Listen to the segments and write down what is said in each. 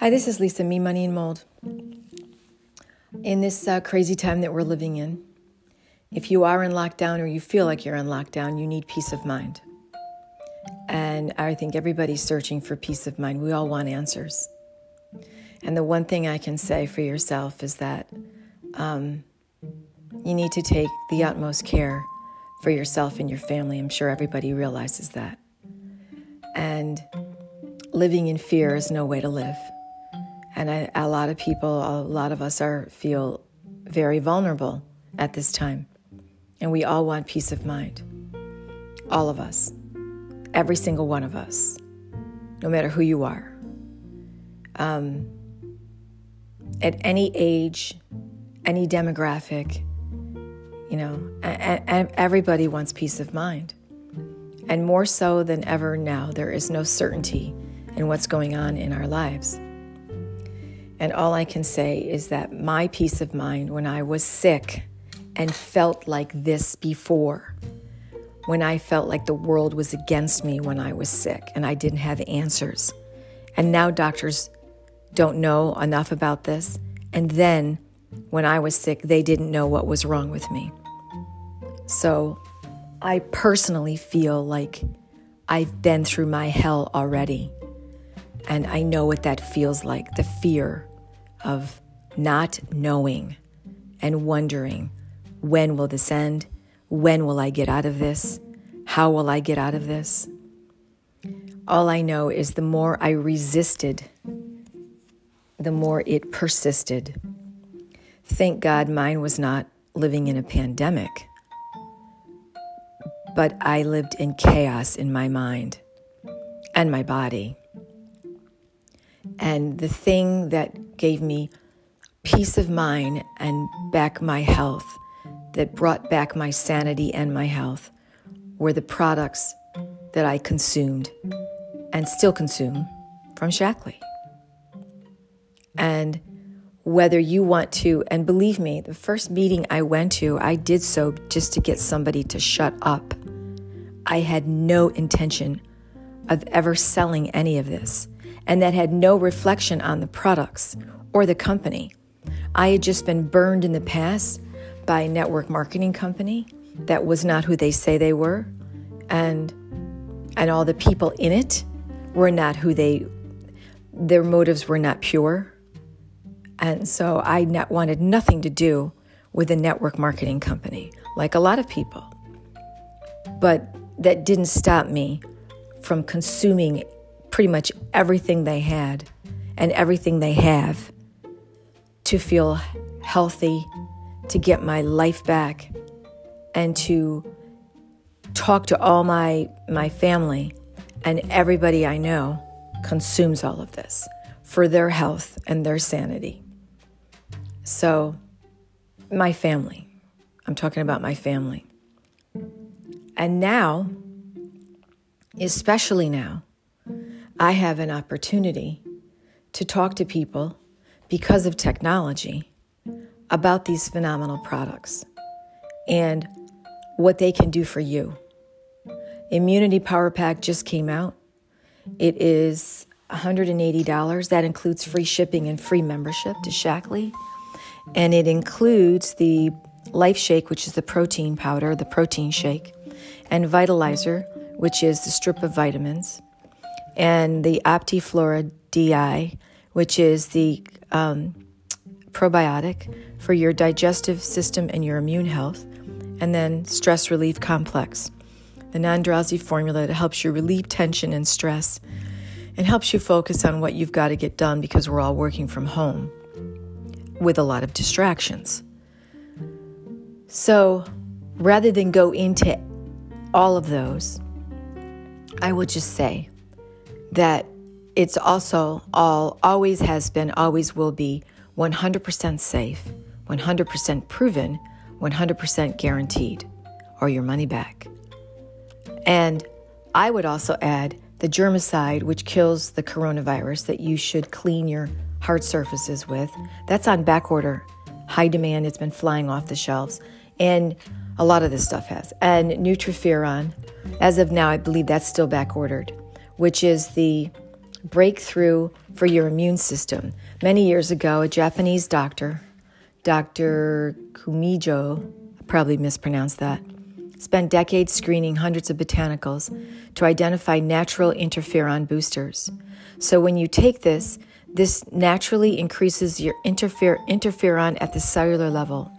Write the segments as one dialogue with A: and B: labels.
A: Hi, this is Lisa, Me, Money, and Mold. In this uh, crazy time that we're living in, if you are in lockdown or you feel like you're in lockdown, you need peace of mind. And I think everybody's searching for peace of mind. We all want answers. And the one thing I can say for yourself is that um, you need to take the utmost care for yourself and your family. I'm sure everybody realizes that. And living in fear is no way to live. And I, a lot of people, a lot of us are feel very vulnerable at this time. And we all want peace of mind. All of us. Every single one of us. No matter who you are. Um, at any age, any demographic, you know, and everybody wants peace of mind. And more so than ever now, there is no certainty in what's going on in our lives. And all I can say is that my peace of mind when I was sick and felt like this before, when I felt like the world was against me when I was sick and I didn't have answers. And now doctors don't know enough about this. And then when I was sick, they didn't know what was wrong with me. So I personally feel like I've been through my hell already. And I know what that feels like the fear of not knowing and wondering when will this end? When will I get out of this? How will I get out of this? All I know is the more I resisted, the more it persisted. Thank God mine was not living in a pandemic, but I lived in chaos in my mind and my body. And the thing that gave me peace of mind and back my health, that brought back my sanity and my health, were the products that I consumed and still consume from Shaklee. And whether you want to, and believe me, the first meeting I went to, I did so just to get somebody to shut up. I had no intention of ever selling any of this and that had no reflection on the products or the company. I had just been burned in the past by a network marketing company that was not who they say they were, and and all the people in it were not who they their motives were not pure. And so I not, wanted nothing to do with a network marketing company, like a lot of people. But that didn't stop me from consuming pretty much everything they had and everything they have to feel healthy, to get my life back, and to talk to all my, my family and everybody I know consumes all of this for their health and their sanity. So, my family, I'm talking about my family. And now, especially now, I have an opportunity to talk to people because of technology about these phenomenal products and what they can do for you. Immunity Power Pack just came out. It is $180. That includes free shipping and free membership to Shaklee. And it includes the Life Shake, which is the protein powder, the protein shake, and Vitalizer, which is the strip of vitamins and the OptiFlora DI, which is the um, probiotic for your digestive system and your immune health, and then Stress Relief Complex, the non drowsy formula that helps you relieve tension and stress and helps you focus on what you've got to get done because we're all working from home with a lot of distractions. So rather than go into all of those, I would just say that it's also all always has been, always will be 100% safe, 100% proven, 100% guaranteed, or your money back. And I would also add the germicide, which kills the coronavirus, that you should clean your hard surfaces with. That's on back order, high demand. It's been flying off the shelves. And a lot of this stuff has. And Nutriferon, as of now, I believe that's still back ordered which is the breakthrough for your immune system. Many years ago, a Japanese doctor, Dr. Kumijo, probably mispronounced that, spent decades screening hundreds of botanicals to identify natural interferon boosters. So when you take this, this naturally increases your interfer- interferon at the cellular level.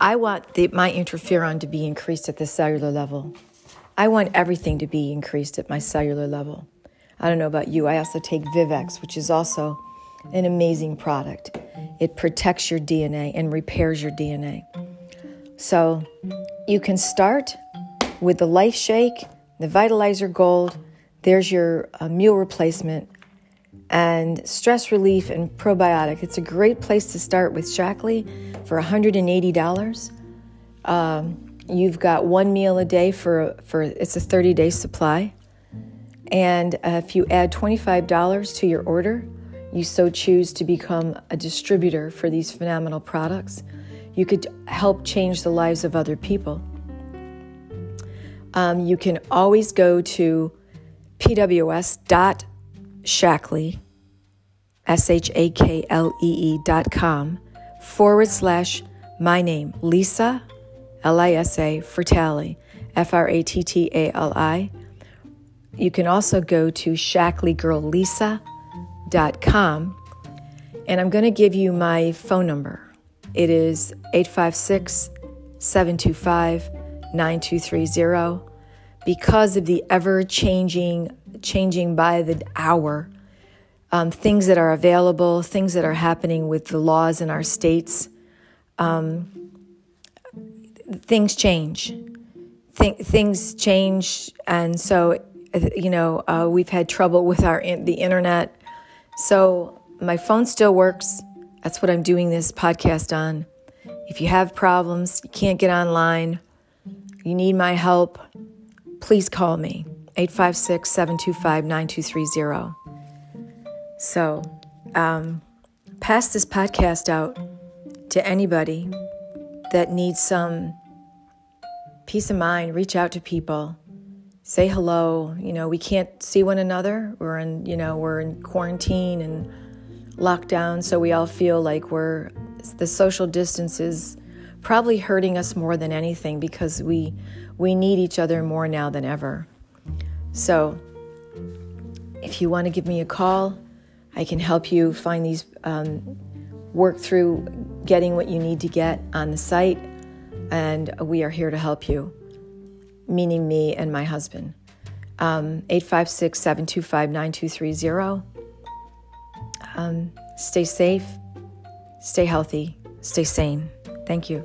A: I want the, my interferon to be increased at the cellular level. I want everything to be increased at my cellular level. I don't know about you. I also take Vivix, which is also an amazing product. It protects your DNA and repairs your DNA. So you can start with the Life Shake, the Vitalizer Gold. There's your uh, meal replacement and stress relief and probiotic. It's a great place to start with Shaklee for $180. Um, you've got one meal a day for, for it's a 30 day supply. And uh, if you add $25 to your order, you so choose to become a distributor for these phenomenal products, you could help change the lives of other people. Um, you can always go to pws.shaklee, S H A K L E E dot com forward slash my name, Lisa, L I S A, Frattali, F R A T T A L I. You can also go to shakleegirllisa.com and I'm going to give you my phone number. It is 856 725 9230. Because of the ever changing, changing by the hour, um, things that are available, things that are happening with the laws in our states, um, things change. Th- things change, and so you know uh, we've had trouble with our in- the internet. So my phone still works. That's what I'm doing this podcast on. If you have problems, you can't get online, you need my help, please call me 856 725 9230. So, um, pass this podcast out to anybody that needs some peace of mind. Reach out to people. Say hello. You know, we can't see one another. We're in, you know, we're in quarantine and lockdown, so we all feel like we're the social distance is probably hurting us more than anything because we we need each other more now than ever. So, if you want to give me a call, I can help you find these, um, work through getting what you need to get on the site, and we are here to help you, meaning me and my husband. Um, 856 725 9230. Um, stay safe, stay healthy, stay sane. Thank you.